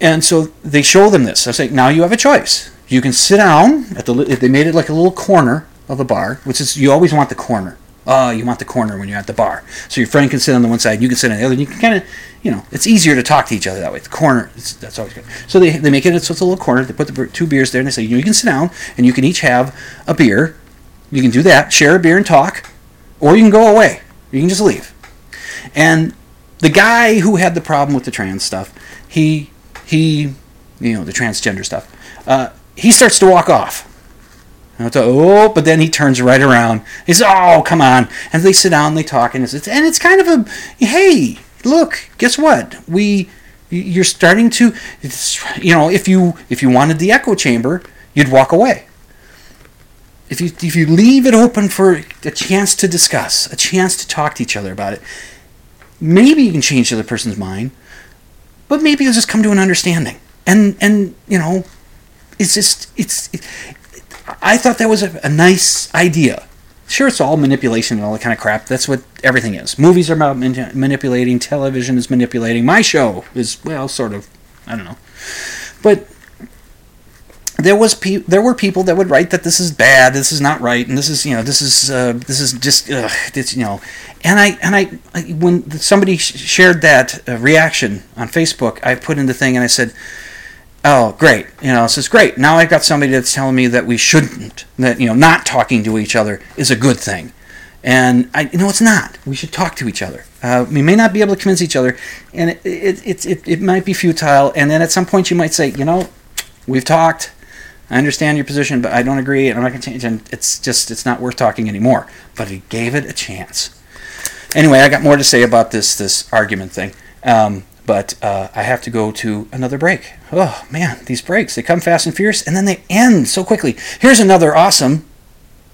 and so they show them this. I say now you have a choice. You can sit down at the. They made it like a little corner of the bar, which is you always want the corner. Oh, you want the corner when you're at the bar. So your friend can sit on the one side, and you can sit on the other. And you can kind of, you know, it's easier to talk to each other that way. The corner, that's always good. So they, they make it so it's a little corner. They put the two beers there, and they say you, know, you can sit down, and you can each have a beer. You can do that, share a beer and talk, or you can go away. You can just leave. And the guy who had the problem with the trans stuff, he he you know the transgender stuff, uh, he starts to walk off. oh, but then he turns right around. He says, "Oh, come on!" And they sit down, and they talk, and it's and it's kind of a hey, look, guess what? We you're starting to, you know, if you if you wanted the echo chamber, you'd walk away if you if you leave it open for a chance to discuss, a chance to talk to each other about it, maybe you can change the other person's mind, but maybe you'll just come to an understanding. And and you know, it's just it's. It, I thought that was a, a nice idea. Sure, it's all manipulation and all that kind of crap. That's what everything is. Movies are about manipulating. Television is manipulating. My show is well, sort of. I don't know, but there was pe- there were people that would write that this is bad, this is not right, and this is you know this is uh, this is just ugh, this, you know, and I and I, I when somebody sh- shared that uh, reaction on Facebook, I put in the thing and I said, oh great, you know, this is great. Now I've got somebody that's telling me that we shouldn't, that you know, not talking to each other is a good thing, and I you know it's not. We should talk to each other. Uh, we may not be able to convince each other, and it it, it it it might be futile. And then at some point you might say, you know, we've talked I understand your position, but I don't agree, and I'm not going to change. And it's just, it's not worth talking anymore. But he gave it a chance. Anyway, I got more to say about this this argument thing, um, but uh, I have to go to another break. Oh man, these breaks they come fast and fierce, and then they end so quickly. Here's another awesome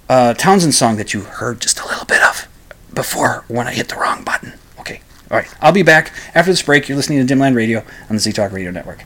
uh, Townshend song that you heard just a little bit of before when I hit the wrong button. Okay, all right, I'll be back after this break. You're listening to Dimland Radio on the Z Talk Radio Network.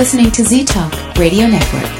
Listening to Z Talk Radio Network.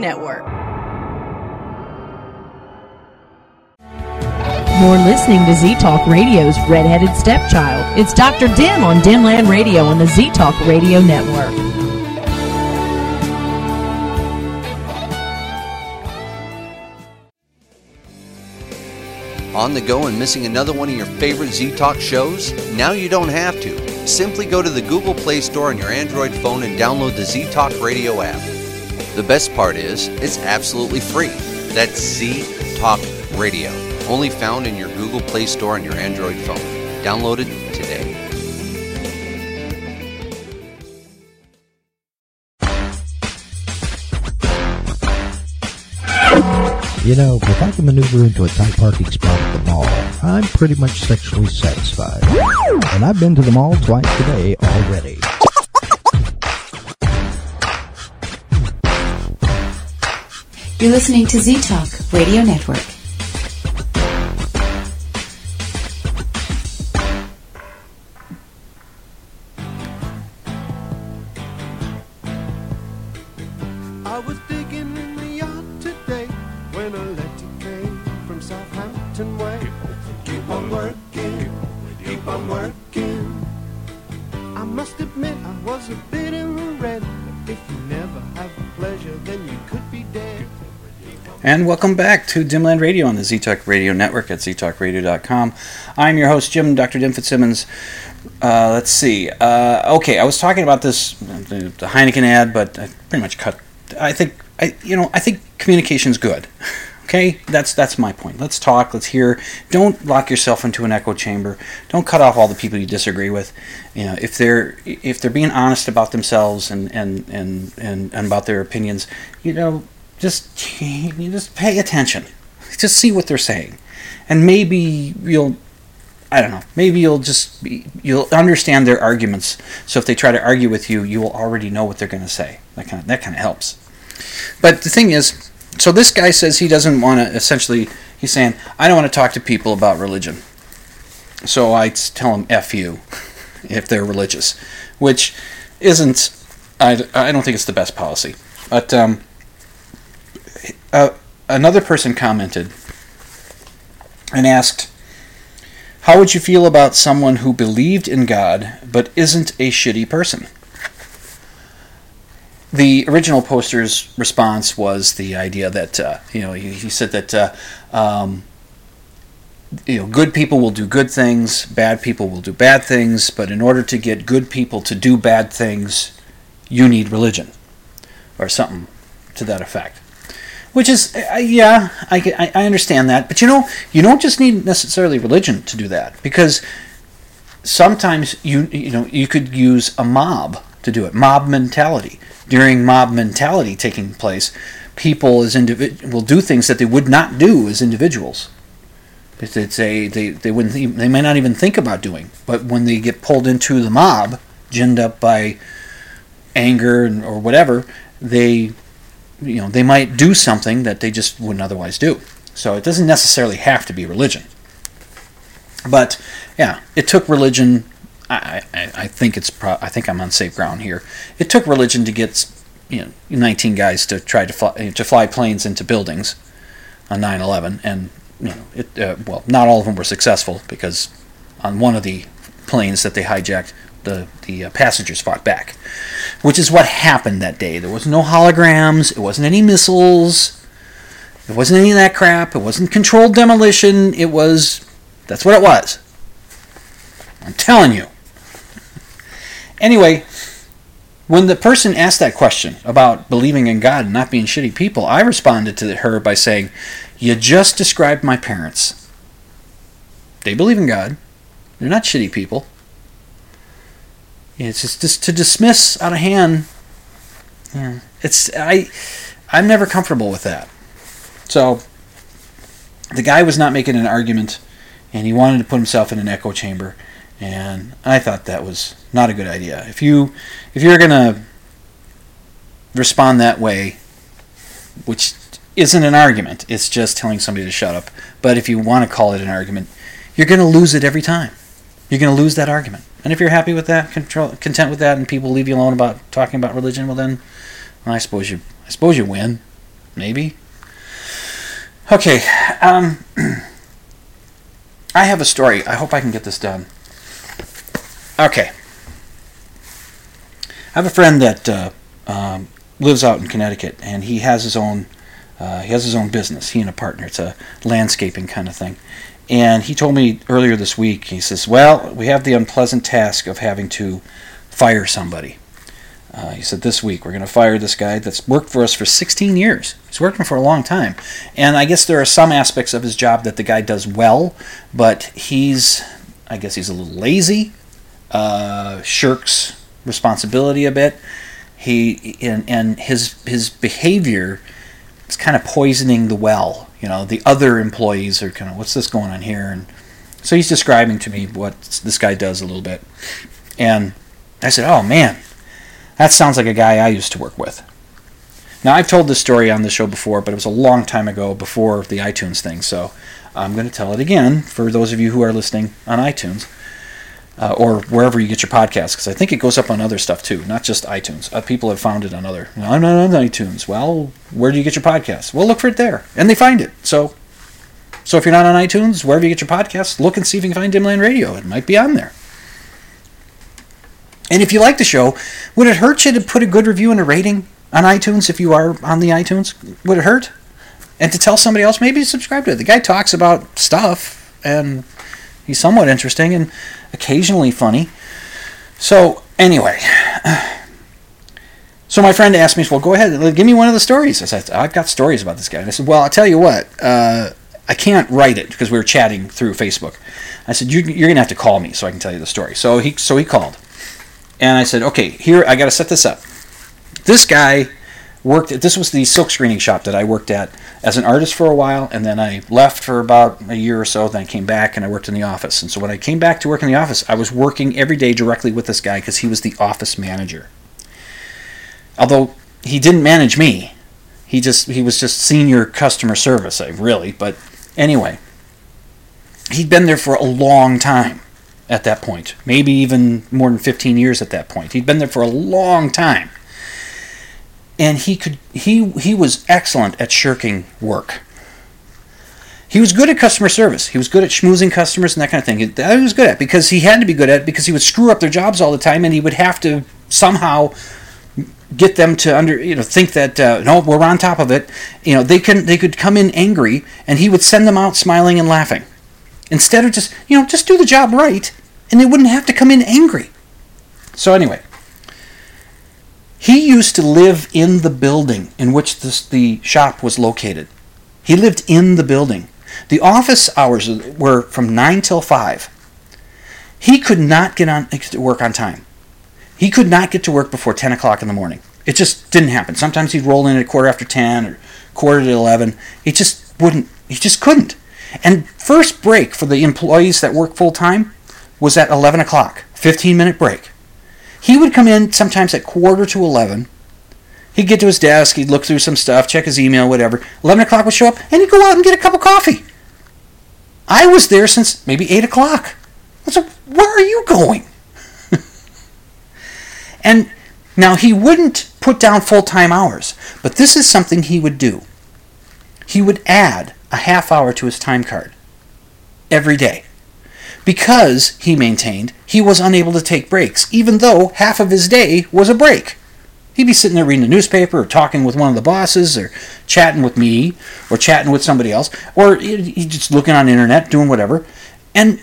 Network. You're listening to Z Talk Radio's Redheaded Stepchild. It's Dr. Dim on Dimland Radio on the Z Talk Radio Network. On the go and missing another one of your favorite Z Talk shows? Now you don't have to. Simply go to the Google Play Store on your Android phone and download the Z Talk Radio app. The best part is, it's absolutely free. That's Z Talk Radio, only found in your Google Play Store on your Android phone. Download it today. You know, if I can maneuver into a tight parking spot at the mall, I'm pretty much sexually satisfied. And I've been to the mall twice today already. You're listening to Z Talk Radio Network. And welcome back to Dimland Radio on the ZTalk Radio Network at ztalkradio.com. I'm your host, Jim, Dr. Dim Fitzsimmons. Uh, let's see. Uh, okay, I was talking about this, the, the Heineken ad, but I pretty much cut. I think, I, you know, I think communication's good. [laughs] Okay, that's that's my point. Let's talk. Let's hear. Don't lock yourself into an echo chamber. Don't cut off all the people you disagree with. You know, if they're if they're being honest about themselves and and and and, and about their opinions, you know, just just pay attention. Just see what they're saying, and maybe you'll. I don't know. Maybe you'll just be, you'll understand their arguments. So if they try to argue with you, you will already know what they're going to say. That kind of that kind of helps. But the thing is, so this guy says he doesn't want to. Essentially, he's saying I don't want to talk to people about religion. So I tell him "f you" [laughs] if they're religious, which isn't. I, I don't think it's the best policy. But um, uh, another person commented and asked, How would you feel about someone who believed in God but isn't a shitty person? The original poster's response was the idea that, uh, you know, he, he said that, uh, um, you know, good people will do good things, bad people will do bad things, but in order to get good people to do bad things, you need religion. Or something to that effect which is uh, yeah I, I understand that. But you know you don't just need necessarily religion to do that because sometimes you you know you could use a mob to do it. Mob mentality. During mob mentality taking place people as individ will do things that they would not do as individuals. It's, a they they wouldn't they may not even think about doing. But when they get pulled into the mob ginned up by anger and, or whatever they you know they might do something that they just wouldn't otherwise do. So it doesn't necessarily have to be religion. But yeah it took religion i i, I think it's pro- i think i'm on safe ground here. It took religion to get you know 19 guys to try to fly to fly planes into buildings on 9/11 and you know it uh, well not all of them were successful because on one of the planes that they hijacked the the uh, passengers fought back, which is what happened that day. There was no holograms. It wasn't any missiles. It wasn't any of that crap. It wasn't controlled demolition. It was that's what it was. I'm telling you. Anyway, when the person asked that question about believing in God and not being shitty people, I responded to her by saying, "You just described my parents. They believe in God. They're not shitty people." It's just, just to dismiss out of hand. Yeah, it's I, I'm never comfortable with that. So, the guy was not making an argument, and he wanted to put himself in an echo chamber, and I thought that was not a good idea. If you, if you're gonna respond that way, which isn't an argument, it's just telling somebody to shut up. But if you want to call it an argument, you're gonna lose it every time. You're gonna lose that argument. And if you're happy with that, control, content with that, and people leave you alone about talking about religion, well then, well, I suppose you, I suppose you win, maybe. Okay, um, [clears throat] I have a story. I hope I can get this done. Okay, I have a friend that uh, um, lives out in Connecticut, and he has his own, uh, he has his own business. He and a partner. It's a landscaping kind of thing. And he told me earlier this week, he says, Well, we have the unpleasant task of having to fire somebody. Uh, he said, This week we're going to fire this guy that's worked for us for 16 years. He's worked for a long time. And I guess there are some aspects of his job that the guy does well, but he's, I guess he's a little lazy, uh, shirks responsibility a bit. He and, and his his behavior is kind of poisoning the well You know, the other employees are kind of, what's this going on here? And so he's describing to me what this guy does a little bit. And I said, oh man, that sounds like a guy I used to work with. Now, I've told this story on the show before, but it was a long time ago before the iTunes thing. So I'm going to tell it again for those of you who are listening on iTunes uh, or wherever you get your podcasts, because I think it goes up on other stuff too, not just iTunes. Uh, people have found it on other. I'm not on iTunes. Well, where do you get your podcasts? Well, look for it there, and they find it. So, so if you're not on iTunes, wherever you get your podcasts, look and see if you can find Dimland Radio. It might be on there. And if you like the show, would it hurt you to put a good review and a rating on iTunes if you are on the iTunes? Would it hurt? And to tell somebody else, maybe subscribe to it. The guy talks about stuff, and he's somewhat interesting and occasionally funny. So, anyway. [sighs] So my friend asked me, well, go ahead, give me one of the stories. I said, I've got stories about this guy. And I said, well, I'll tell you what, uh, I can't write it because we were chatting through Facebook. I said, you, you're going to have to call me so I can tell you the story. So he, so he called. And I said, okay, here, I got to set this up. This guy worked at, this was the silk screening shop that I worked at as an artist for a while, and then I left for about a year or so, then I came back and I worked in the office. And so when I came back to work in the office, I was working every day directly with this guy because he was the office manager. Although he didn't manage me. He just he was just senior customer service, really, but anyway. He'd been there for a long time at that point. Maybe even more than 15 years at that point. He'd been there for a long time and he could he he was excellent at shirking work. He was good at customer service. He was good at schmoozing customers and that kind of thing. That he was good at because he had to be good at it because he would screw up their jobs all the time and he would have to somehow get them to under you know think that uh, no we're on top of it. You know they can they could come in angry and he would send them out smiling and laughing instead of just you know just do the job right and they wouldn't have to come in angry. So anyway, he used to live in the building in which this, the shop was located. He lived in the building. The office hours were from 9 till 5. He could not get on to work on time. He could not get to work before 10 o'clock in the morning. It just didn't happen. Sometimes he'd roll in at quarter after 10 or quarter to 11. He just wouldn't, he just couldn't. And first break for the employees that work full time was at 11 o'clock, 15 minute break. He would come in sometimes at quarter to 11. He'd get to his desk, he'd look through some stuff, check his email, whatever. 11 o'clock would show up, and he'd go out and get a cup of coffee. I was there since maybe 8 o'clock. I said, Where are you going? [laughs] and now he wouldn't put down full time hours, but this is something he would do. He would add a half hour to his time card every day because, he maintained, he was unable to take breaks, even though half of his day was a break. He'd be sitting there reading the newspaper or talking with one of the bosses or chatting with me or chatting with somebody else or just looking on the internet doing whatever. And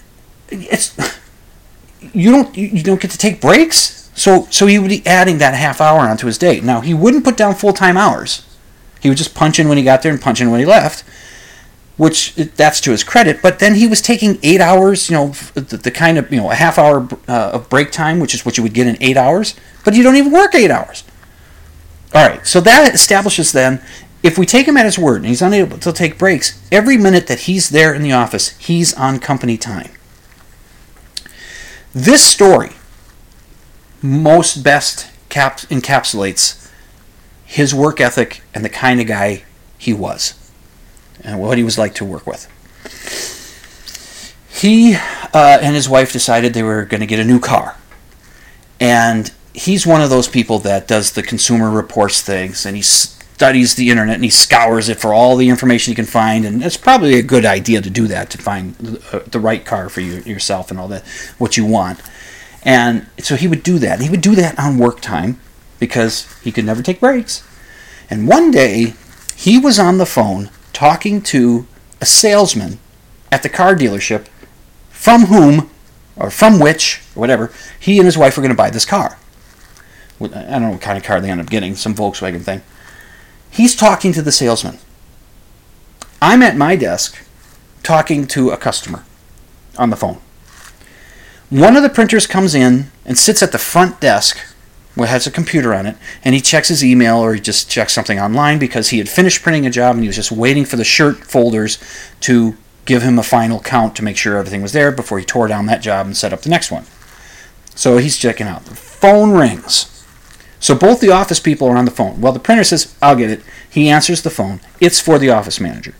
it's you don't you don't get to take breaks. So so he would be adding that half hour onto his day. Now he wouldn't put down full time hours. He would just punch in when he got there and punch in when he left which that's to his credit. But then he was taking eight hours, you know, the, the kind of you know a half hour uh, of break time, which is what you would get in eight hours. But you don't even work eight hours. All right, so that establishes then if we take him at his word and he's unable to take breaks, every minute that he's there in the office, he's on company time. This story most best cap- encapsulates his work ethic and the kind of guy he was and what he was like to work with. He uh, and his wife decided they were going to get a new car. And he's one of those people that does the consumer reports things and he studies the internet and he scours it for all the information he can find. And it's probably a good idea to do that to find the right car for you yourself and all that, what you want. And so he would do that. He would do that on work time because he could never take breaks. And one day, he was on the phone talking to a salesman at the car dealership from whom, or from which, or whatever, he and his wife were going to buy this car. I don't know what kind of car they ended up getting, some Volkswagen thing. He's talking to the salesman. I'm at my desk talking to a customer on the phone. One of the printers comes in and sits at the front desk has a computer on it, and he checks his email or he just checks something online because he had finished printing a job and he was just waiting for the shirt folders to give him a final count to make sure everything was there before he tore down that job and set up the next one. So he's checking out. The phone rings. So both the office people are on the phone. Well, the printer says, I'll get it. He answers the phone. It's for the office manager.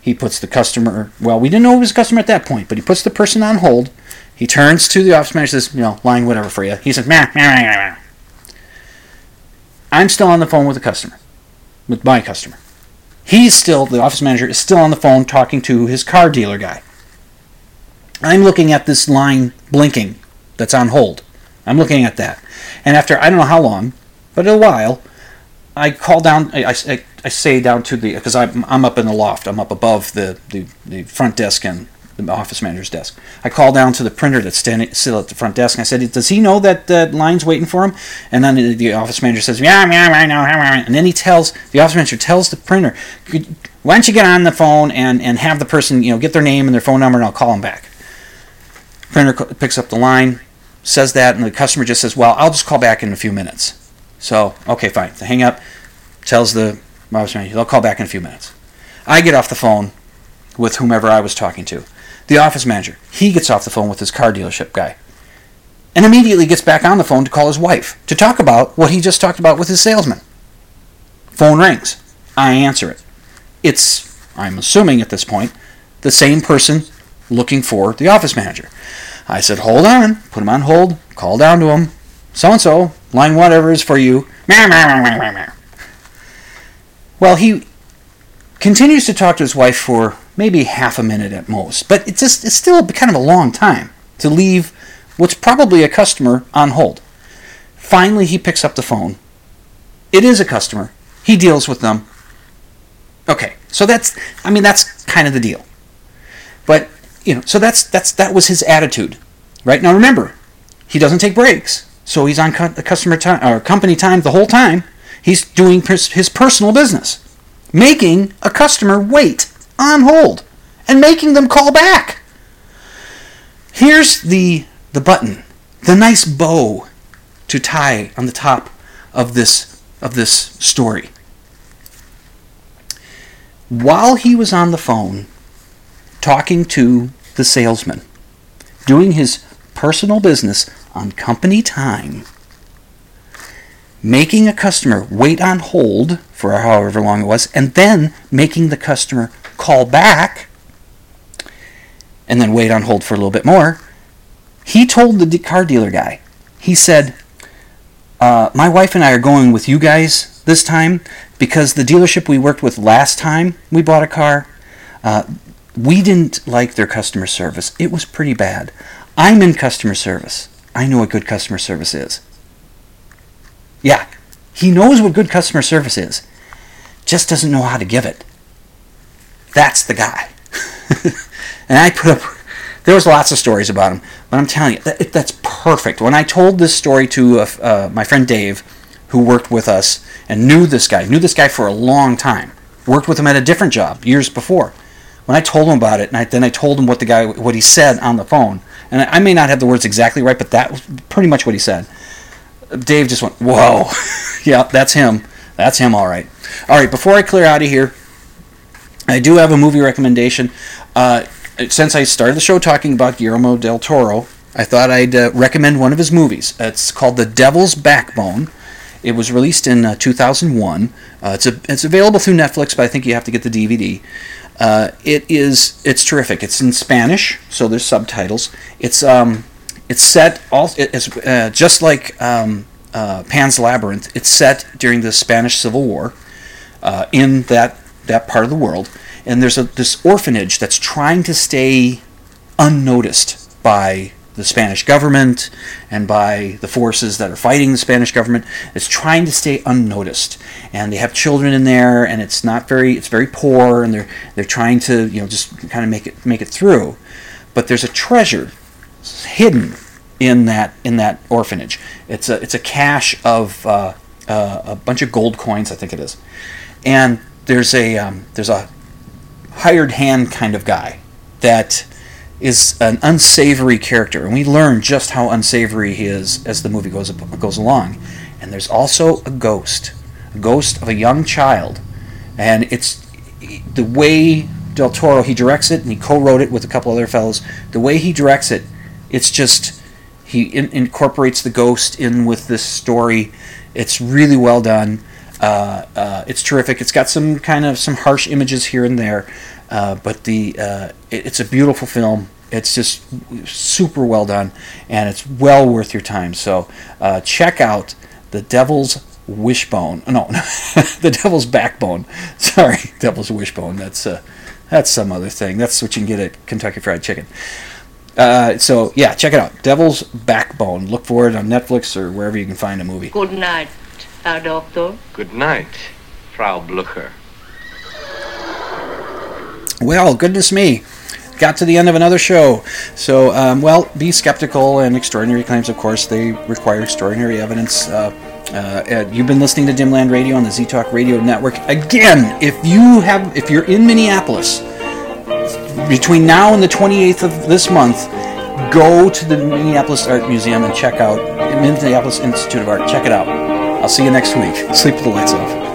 He puts the customer, well, we didn't know it was a customer at that point, but he puts the person on hold. He turns to the office manager says, you know, line whatever for you. He says, meh, meh, meh, meh. I'm still on the phone with the customer, with my customer. He's still, the office manager is still on the phone talking to his car dealer guy. I'm looking at this line blinking that's on hold. I'm looking at that. And after, I don't know how long, but a while, I call down, I, I, I say down to the, because I'm, I'm up in the loft, I'm up above the, the, the front desk and the office manager's desk. I call down to the printer that's standing still at the front desk, and I said, "Does he know that that line's waiting for him?" And then the, the office manager says, "Yeah, yeah, I know." And then he tells the office manager tells the printer, "Why don't you get on the phone and and have the person, you know, get their name and their phone number, and I'll call them back." Printer co- picks up the line, says that, and the customer just says, "Well, I'll just call back in a few minutes." So, okay, fine. The hang up tells the office manager, "They'll call back in a few minutes." I get off the phone with whomever I was talking to. The office manager, he gets off the phone with his car dealership guy and immediately gets back on the phone to call his wife to talk about what he just talked about with his salesman. Phone rings. I answer it. It's, I'm assuming at this point, the same person looking for the office manager. I said, hold on, put him on hold, call down to him. So and so, line whatever is for you. Well, he continues to talk to his wife for maybe half a minute at most, but it's just it's still kind of a long time to leave what's probably a customer on hold. Finally, he picks up the phone. It is a customer. He deals with them. Okay, so that's I mean that's kind of the deal. But you know, so that's that's that was his attitude, right? Now remember, he doesn't take breaks, so he's on cu- customer time or company time the whole time. He's doing his personal business making a customer wait on hold and making them call back. Here's the the button, the nice bow to tie on the top of this of this story. While he was on the phone talking to the salesman, doing his personal business on company time, making a customer wait on hold for however long it was, and then making the customer call back and then wait on hold for a little bit more, he told the car dealer guy, he said, uh, My wife and I are going with you guys this time because the dealership we worked with last time we bought a car, uh, we didn't like their customer service. It was pretty bad. I'm in customer service. I know what good customer service is. Yeah, he knows what good customer service is, just doesn't know how to give it. That's the guy. [laughs] and I put up, there was lots of stories about him, but I'm telling you, that, that's perfect. When I told this story to uh, uh, my friend Dave, who worked with us and knew this guy, knew this guy for a long time, worked with him at a different job years before. When I told him about it, and I, then I told him what the guy, what he said on the phone, and I, I may not have the words exactly right, but that was pretty much what he said. Dave just went, "Whoa, [laughs] yeah, that's him. That's him, all right." All right, before I clear out of here, I do have a movie recommendation. Uh, since I started the show talking about Guillermo del Toro, I thought I'd uh, recommend one of his movies. It's called The Devil's Backbone. It was released in uh, 2001. Uh, it's a, it's available through Netflix, but I think you have to get the DVD. Uh, it is it's terrific. It's in Spanish, so there's subtitles. It's um, it's set all it's uh, just like um, Pan's Labyrinth. It's set during the Spanish Civil War in that that part of the world, and there's a this orphanage that's trying to stay unnoticed by the Spanish government and by the forces that are fighting the Spanish government. It's trying to stay unnoticed, and they have children in there, and it's not very it's very poor, and they're they're trying to you know just kind of make it make it through. But there's a treasure hidden in that in that orphanage. It's a it's a cache of uh, uh, a bunch of gold coins, I think it is, and there's a um, there's a hired hand kind of guy that is an unsavory character, and we learn just how unsavory he is as the movie goes goes along. And there's also a ghost, a ghost of a young child, and it's the way Del Toro he directs it, and he co-wrote it with a couple other fellows. The way he directs it, it's just he in- incorporates the ghost in with this story. It's really well done. Uh, uh, it's terrific. It's got some kind of some harsh images here and there, uh, but the uh, it, it's a beautiful film. It's just super well done, and it's well worth your time. So uh, check out the Devil's Wishbone. No, [laughs] the Devil's Backbone. [laughs] Sorry, [laughs] Devil's Wishbone. That's that's some other thing. That's what you can get at Kentucky Fried Chicken. Uh, so yeah, check it out. Devil's Backbone. Look for it on Netflix or wherever you can find a movie. Good night, Herr Doctor. Good night, Frau Blucher. Well, goodness me. Got to the end of another show. So, um, well, be skeptical and extraordinary claims, of course, they require extraordinary evidence. Uh, uh, you've been listening to Dimland Radio on the Z Talk Radio Network. Again, if you have, if you're in Minneapolis between now and the 28th of this month, go to the Minneapolis Art Museum and check out the Minneapolis Institute of Art. Check it out. I'll see you next week. Sleep with the lights off.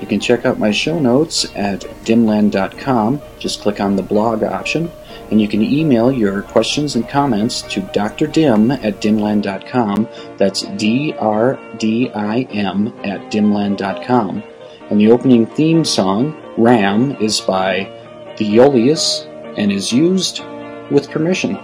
You can check out my show notes at dimland.com. Just click on the blog option, and you can email your questions and comments to Dr. Dim at dimland.com. That's D R D I M at dimland.com. And the opening theme song, Ram, is by The Iolius and is used with permission.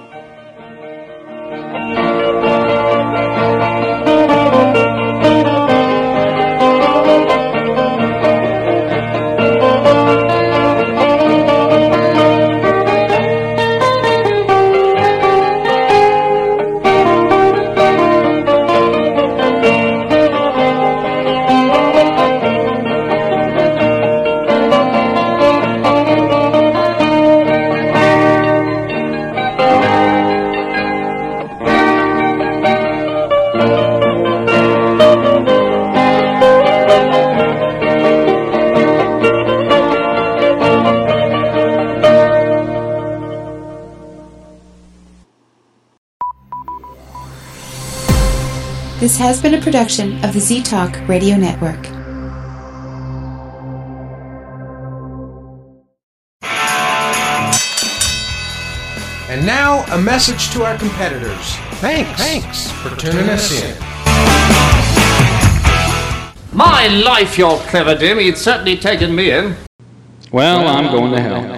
This has been a production of the Z Talk Radio Network. And now, a message to our competitors. Thanks. Thanks for tuning us in. My life, you're clever, Dim. You'd certainly taken me in. Well, I'm going to hell.